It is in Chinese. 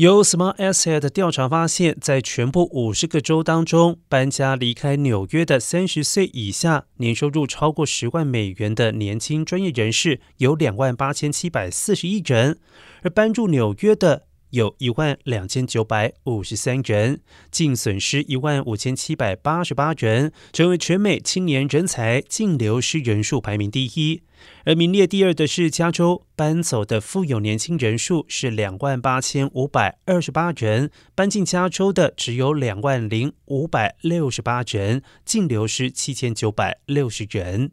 由 Smart Asset 调查发现，在全部五十个州当中，搬家离开纽约的三十岁以下、年收入超过十万美元的年轻专业人士有两万八千七百四十一人，而搬入纽约的。有一万两千九百五十三人，净损失一万五千七百八十八人，成为全美青年人才净流失人数排名第一。而名列第二的是加州，搬走的富有年轻人数是两万八千五百二十八人，搬进加州的只有两万零五百六十八人，净流失七千九百六十人。